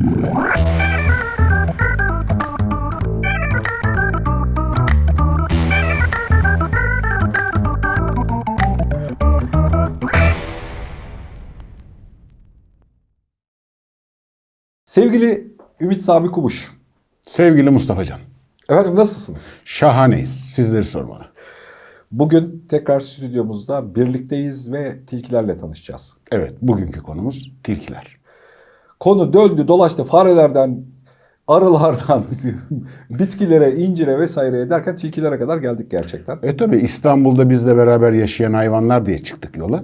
Sevgili Ümit Sami Kumuş. Sevgili Mustafa Can, Efendim nasılsınız? şahaneyiz. Sizleri sormalı. Bugün tekrar stüdyomuzda birlikteyiz ve tilkilerle tanışacağız. Evet, bugünkü konumuz tilkiler. Konu döndü dolaştı farelerden, arılardan, bitkilere, incire vesaire derken tilkilere kadar geldik gerçekten. E tabi İstanbul'da bizle beraber yaşayan hayvanlar diye çıktık yola.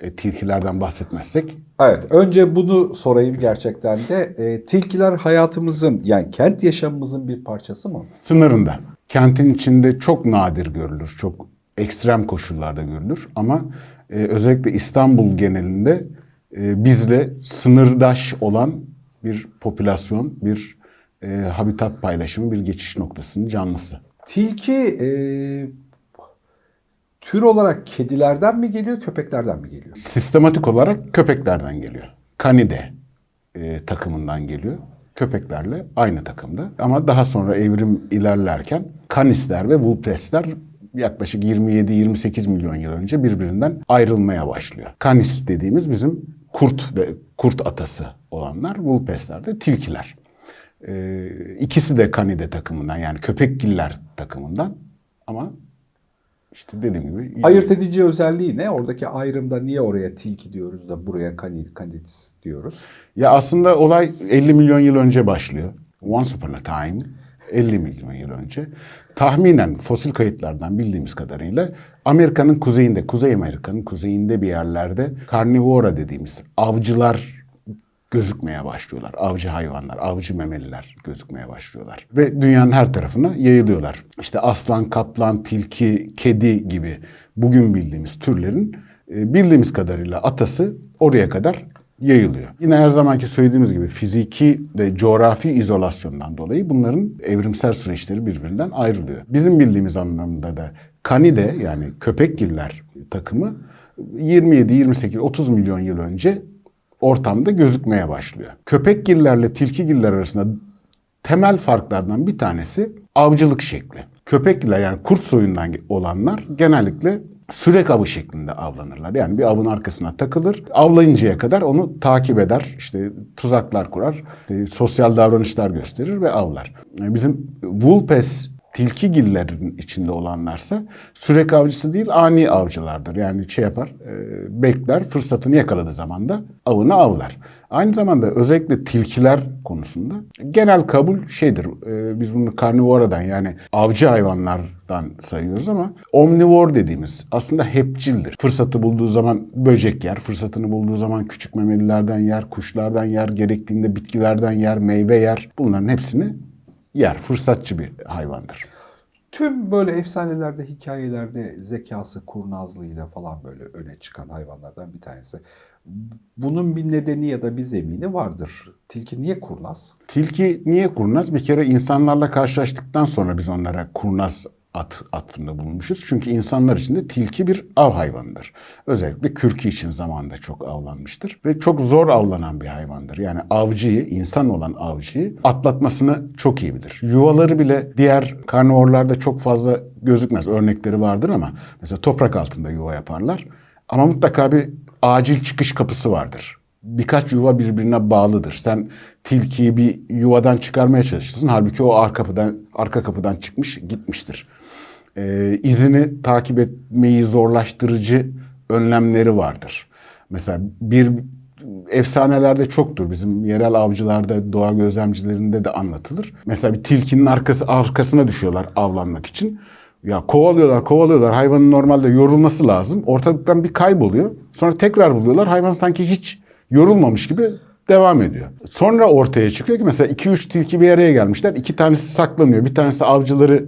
E, tilkilerden bahsetmezsek Evet, önce bunu sorayım gerçekten de. E, tilkiler hayatımızın, yani kent yaşamımızın bir parçası mı? sınırında. Kentin içinde çok nadir görülür, çok ekstrem koşullarda görülür. Ama e, özellikle İstanbul genelinde e, bizle sınırdaş olan bir popülasyon, bir e, habitat paylaşımı, bir geçiş noktasının canlısı. Tilki e, tür olarak kedilerden mi geliyor, köpeklerden mi geliyor? Sistematik olarak köpeklerden geliyor. Kanide e, takımından geliyor. Köpeklerle aynı takımda. Ama daha sonra evrim ilerlerken kanisler ve vulpesler yaklaşık 27-28 milyon yıl önce birbirinden ayrılmaya başlıyor. Kanis dediğimiz bizim kurt ve kurt atası olanlar, vulpesler de tilkiler. E, ikisi de kanide takımından yani köpekgiller takımından ama işte dediğim gibi Ayırt edici özelliği ne? Oradaki ayrımda niye oraya tilki diyoruz da buraya kanid, kanidis diyoruz? Ya aslında olay 50 milyon yıl önce başlıyor. Once upon a time 50 milyon yıl önce. Tahminen fosil kayıtlardan bildiğimiz kadarıyla Amerika'nın kuzeyinde, Kuzey Amerika'nın kuzeyinde bir yerlerde karnivora dediğimiz avcılar gözükmeye başlıyorlar. Avcı hayvanlar, avcı memeliler gözükmeye başlıyorlar. Ve dünyanın her tarafına yayılıyorlar. İşte aslan, kaplan, tilki, kedi gibi bugün bildiğimiz türlerin e, bildiğimiz kadarıyla atası oraya kadar yayılıyor. Yine her zamanki söylediğimiz gibi fiziki ve coğrafi izolasyondan dolayı bunların evrimsel süreçleri birbirinden ayrılıyor. Bizim bildiğimiz anlamda da kanide yani köpekgiller takımı 27, 28, 30 milyon yıl önce ortamda gözükmeye başlıyor. Köpekgillerle tilkigiller arasında temel farklardan bir tanesi avcılık şekli. Köpekgiller yani kurt soyundan olanlar genellikle sürek avı şeklinde avlanırlar. Yani bir avın arkasına takılır, avlayıncaya kadar onu takip eder, işte tuzaklar kurar, işte sosyal davranışlar gösterir ve avlar. Yani Bizim Vulpes tilkigillerin içinde olanlarsa sürek avcısı değil ani avcılardır. Yani şey yapar, e, bekler, fırsatını yakaladığı zaman da avını avlar. Aynı zamanda özellikle tilkiler konusunda genel kabul şeydir. e, biz bunu karnivoradan yani avcı hayvanlardan sayıyoruz ama omnivor dediğimiz aslında hepçildir. Fırsatı bulduğu zaman böcek yer, fırsatını bulduğu zaman küçük memelilerden yer, kuşlardan yer, gerektiğinde bitkilerden yer, meyve yer. Bunların hepsini yer. Fırsatçı bir hayvandır. Tüm böyle efsanelerde, hikayelerde zekası, kurnazlığıyla falan böyle öne çıkan hayvanlardan bir tanesi. Bunun bir nedeni ya da bir zemini vardır. Tilki niye kurnaz? Tilki niye kurnaz? Bir kere insanlarla karşılaştıktan sonra biz onlara kurnaz at, atfında bulunmuşuz. Çünkü insanlar için de tilki bir av hayvanıdır. Özellikle kürkü için zamanında çok avlanmıştır. Ve çok zor avlanan bir hayvandır. Yani avcıyı, insan olan avcıyı atlatmasını çok iyi bilir. Yuvaları bile diğer karnivorlarda çok fazla gözükmez. Örnekleri vardır ama mesela toprak altında yuva yaparlar. Ama mutlaka bir acil çıkış kapısı vardır birkaç yuva birbirine bağlıdır. Sen tilkiyi bir yuvadan çıkarmaya çalışırsın. Halbuki o arka kapıdan arka kapıdan çıkmış gitmiştir. Ee, izini takip etmeyi zorlaştırıcı önlemleri vardır. Mesela bir efsanelerde çoktur. Bizim yerel avcılarda, doğa gözlemcilerinde de anlatılır. Mesela bir tilkinin arkası arkasına düşüyorlar avlanmak için. Ya kovalıyorlar, kovalıyorlar. Hayvanın normalde yorulması lazım. Ortalıktan bir kayboluyor. Sonra tekrar buluyorlar. Hayvan sanki hiç yorulmamış gibi devam ediyor. Sonra ortaya çıkıyor ki mesela 2-3 tilki bir araya gelmişler. İki tanesi saklanıyor. Bir tanesi avcıları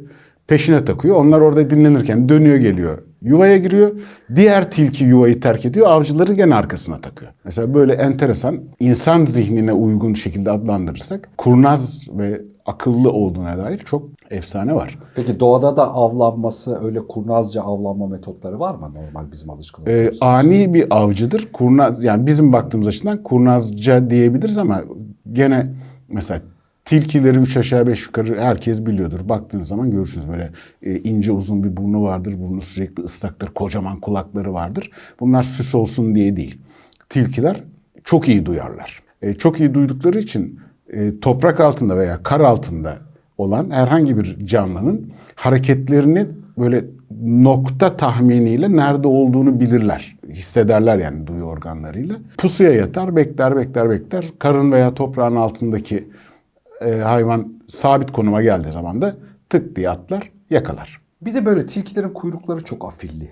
peşine takıyor. Onlar orada dinlenirken dönüyor geliyor. Yuvaya giriyor. Diğer tilki yuvayı terk ediyor. Avcıları gene arkasına takıyor. Mesela böyle enteresan insan zihnine uygun şekilde adlandırırsak kurnaz ve akıllı olduğuna dair çok efsane var. Peki doğada da avlanması, öyle kurnazca avlanma metotları var mı normal bizim alışkın Ee, ani bir avcıdır. Kurnaz yani bizim baktığımız açıdan kurnazca diyebiliriz ama gene Mesela tilkileri üç aşağı beş yukarı herkes biliyordur. Baktığınız zaman görürsünüz böyle e, ince uzun bir burnu vardır. Burnu sürekli ıslaktır. Kocaman kulakları vardır. Bunlar süs olsun diye değil. Tilkiler çok iyi duyarlar. E, çok iyi duydukları için e, toprak altında veya kar altında olan herhangi bir canlının hareketlerini böyle nokta tahminiyle nerede olduğunu bilirler. Hissederler yani duyu organlarıyla. Pusuya yatar, bekler, bekler, bekler. Karın veya toprağın altındaki e, hayvan sabit konuma geldiği zaman da tık diye atlar, yakalar. Bir de böyle tilkilerin kuyrukları çok afilli.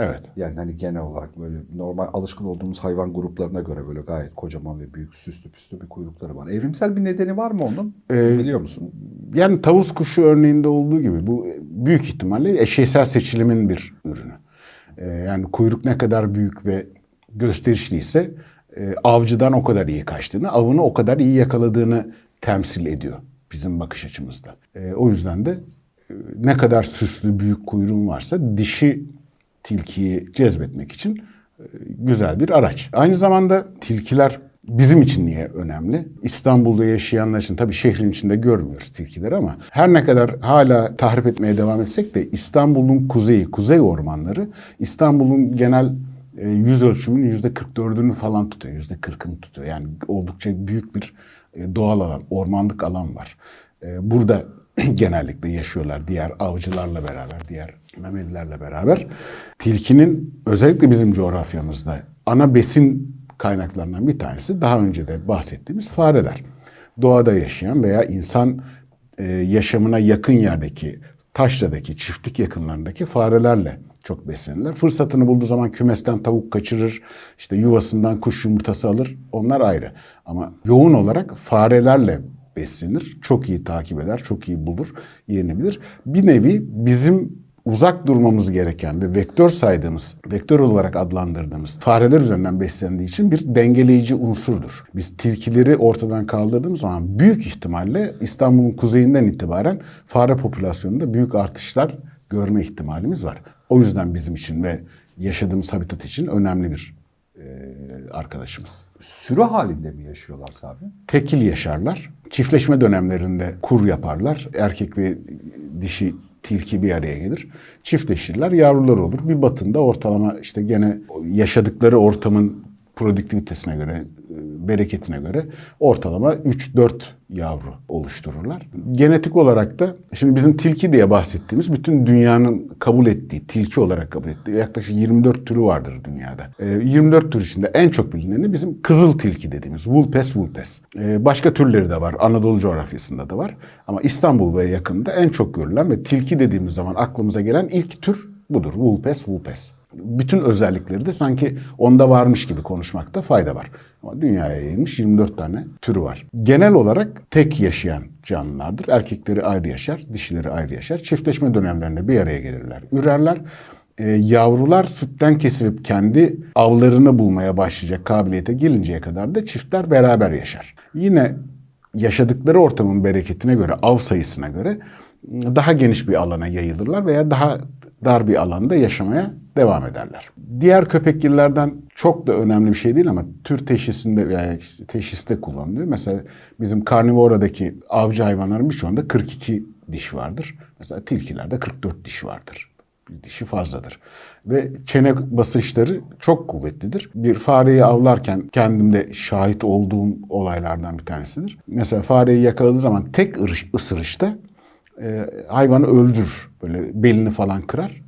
Evet. Yani hani genel olarak böyle normal alışkın olduğumuz hayvan gruplarına göre böyle gayet kocaman ve büyük süslü püslü bir kuyrukları var. Evrimsel bir nedeni var mı onun? Ee, Biliyor musun? Yani tavus kuşu örneğinde olduğu gibi bu büyük ihtimalle eşeysel seçilimin bir ürünü. Ee, yani kuyruk ne kadar büyük ve gösterişliyse e, avcıdan o kadar iyi kaçtığını, avını o kadar iyi yakaladığını temsil ediyor bizim bakış açımızda. E, o yüzden de e, ne kadar süslü büyük kuyruğun varsa dişi tilkiyi cezbetmek için e, güzel bir araç. Aynı zamanda tilkiler bizim için niye önemli? İstanbul'da yaşayanlar için tabii şehrin içinde görmüyoruz tilkileri ama her ne kadar hala tahrip etmeye devam etsek de İstanbul'un kuzeyi, kuzey ormanları İstanbul'un genel yüz ölçümünün yüzde 44'ünü falan tutuyor. Yüzde 40'ını tutuyor. Yani oldukça büyük bir e, doğal alan, ormanlık alan var. E, Burada genellikle yaşıyorlar diğer avcılarla beraber, diğer memelilerle beraber. Tilkinin özellikle bizim coğrafyamızda ana besin kaynaklarından bir tanesi daha önce de bahsettiğimiz fareler. Doğada yaşayan veya insan e, yaşamına yakın yerdeki, taşradaki, çiftlik yakınlarındaki farelerle çok beslenirler. Fırsatını bulduğu zaman kümesten tavuk kaçırır, işte yuvasından kuş yumurtası alır. Onlar ayrı. Ama yoğun olarak farelerle beslenir. Çok iyi takip eder, çok iyi bulur, yerini bilir. Bir nevi bizim uzak durmamız gereken ve vektör saydığımız, vektör olarak adlandırdığımız fareler üzerinden beslendiği için bir dengeleyici unsurdur. Biz tilkileri ortadan kaldırdığımız zaman büyük ihtimalle İstanbul'un kuzeyinden itibaren fare popülasyonunda büyük artışlar görme ihtimalimiz var. O yüzden bizim için ve yaşadığımız habitat için önemli bir e, arkadaşımız. Sürü halinde mi yaşıyorlar Sabi? Tekil yaşarlar. Çiftleşme dönemlerinde kur yaparlar. Erkek ve dişi tilki bir araya gelir. Çiftleşirler, yavrular olur. Bir batında ortalama işte gene yaşadıkları ortamın produktivitesine göre, e, bereketine göre ortalama 3-4 yavru oluştururlar. Genetik olarak da şimdi bizim tilki diye bahsettiğimiz bütün dünyanın kabul ettiği, tilki olarak kabul ettiği yaklaşık 24 türü vardır dünyada. E, 24 tür içinde en çok bilineni bizim kızıl tilki dediğimiz Vulpes vulpes. E, başka türleri de var. Anadolu coğrafyasında da var. Ama İstanbul ve yakında en çok görülen ve tilki dediğimiz zaman aklımıza gelen ilk tür budur. Vulpes vulpes bütün özellikleri de sanki onda varmış gibi konuşmakta fayda var. Ama dünyaya yayılmış 24 tane türü var. Genel olarak tek yaşayan canlılardır. Erkekleri ayrı yaşar, dişileri ayrı yaşar. Çiftleşme dönemlerinde bir araya gelirler, ürerler. Ee, yavrular sütten kesilip kendi avlarını bulmaya başlayacak kabiliyete gelinceye kadar da çiftler beraber yaşar. Yine yaşadıkları ortamın bereketine göre, av sayısına göre daha geniş bir alana yayılırlar veya daha dar bir alanda yaşamaya devam ederler. Diğer köpekgillerden çok da önemli bir şey değil ama tür teşhisinde veya işte teşhiste kullanılıyor. Mesela bizim karnivoradaki avcı hayvanların birçoğunda 42 diş vardır. Mesela tilkilerde 44 diş vardır. Bir dişi fazladır. Ve çene basınçları çok kuvvetlidir. Bir fareyi avlarken kendimde şahit olduğum olaylardan bir tanesidir. Mesela fareyi yakaladığı zaman tek ısırışta e, hayvanı öldürür. Böyle belini falan kırar.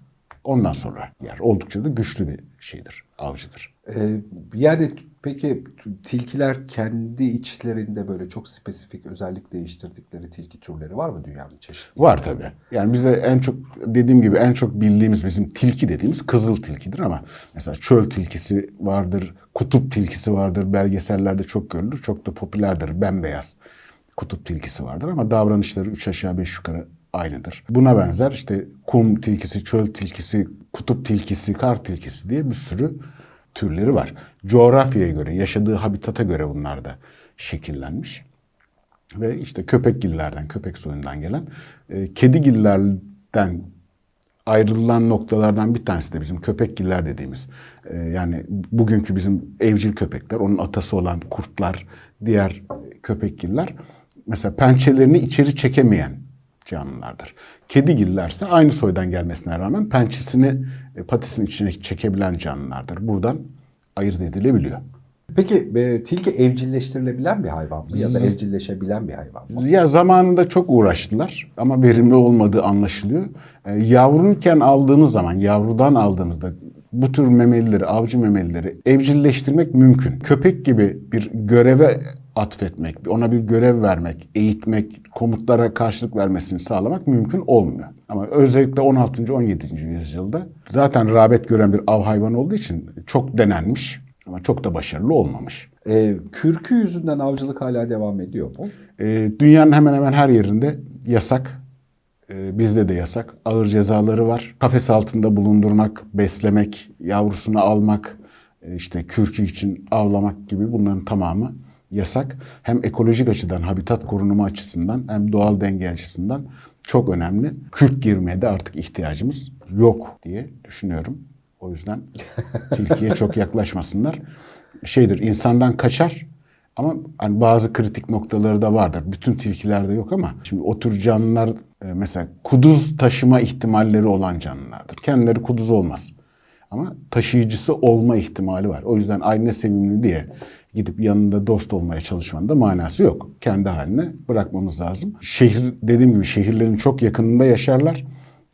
Ondan sonra yer. Oldukça da güçlü bir şeydir, avcıdır. Ee, yani peki tilkiler kendi içlerinde böyle çok spesifik özellik değiştirdikleri tilki türleri var mı dünyanın çeşitli? Var tabii. Yani bize en çok dediğim gibi en çok bildiğimiz bizim tilki dediğimiz kızıl tilkidir ama mesela çöl tilkisi vardır, kutup tilkisi vardır. Belgesellerde çok görülür. Çok da popülerdir. Bembeyaz kutup tilkisi vardır ama davranışları üç aşağı beş yukarı aynıdır. Buna benzer işte kum tilkisi, çöl tilkisi, kutup tilkisi, kar tilkisi diye bir sürü türleri var. Coğrafyaya göre, yaşadığı habitata göre bunlar da şekillenmiş. Ve işte köpekgillerden, köpek soyundan gelen, e, kedigillerden ayrılan noktalardan bir tanesi de bizim köpekgiller dediğimiz. E, yani bugünkü bizim evcil köpekler, onun atası olan kurtlar, diğer köpekgiller mesela pençelerini içeri çekemeyen canlılardır. Kedigillerse aynı soydan gelmesine rağmen pençesini e, patisinin içine çekebilen canlılardır. Buradan ayırt edilebiliyor. Peki e, tilki evcilleştirilebilen bir hayvan mı ya da evcilleşebilen bir hayvan mı? Ya zamanında çok uğraştılar ama verimli olmadığı anlaşılıyor. E, yavruyken aldığınız zaman, yavrudan aldığınızda bu tür memelileri, avcı memelileri evcilleştirmek mümkün. Köpek gibi bir göreve atfetmek, ona bir görev vermek, eğitmek, komutlara karşılık vermesini sağlamak mümkün olmuyor. Ama özellikle 16. 17. yüzyılda zaten rağbet gören bir av hayvanı olduğu için çok denenmiş ama çok da başarılı olmamış. E, kürkü yüzünden avcılık hala devam ediyor mu? Ee, dünyanın hemen hemen her yerinde yasak. Ee, bizde de yasak. Ağır cezaları var. Kafes altında bulundurmak, beslemek, yavrusunu almak, e, işte kürkü için avlamak gibi bunların tamamı yasak. Hem ekolojik açıdan, habitat korunumu açısından hem doğal denge açısından çok önemli. Kürk girmeye de artık ihtiyacımız yok diye düşünüyorum. O yüzden tilkiye çok yaklaşmasınlar. Şeydir, insandan kaçar ama hani bazı kritik noktaları da vardır. Bütün tilkilerde yok ama şimdi o tür canlılar e, mesela kuduz taşıma ihtimalleri olan canlılardır. Kendileri kuduz olmaz. Ama taşıyıcısı olma ihtimali var. O yüzden aynı sevimli diye gidip yanında dost olmaya çalışmanın da manası yok. Kendi haline bırakmamız lazım. Şehir dediğim gibi şehirlerin çok yakınında yaşarlar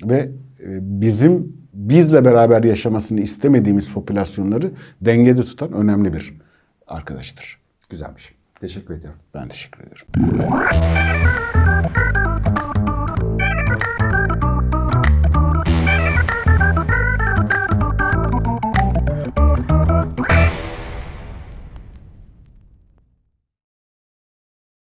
ve e, bizim bizle beraber yaşamasını istemediğimiz popülasyonları dengede tutan önemli bir arkadaştır. Güzelmiş. Teşekkür ediyorum. Ben teşekkür ederim.